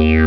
you.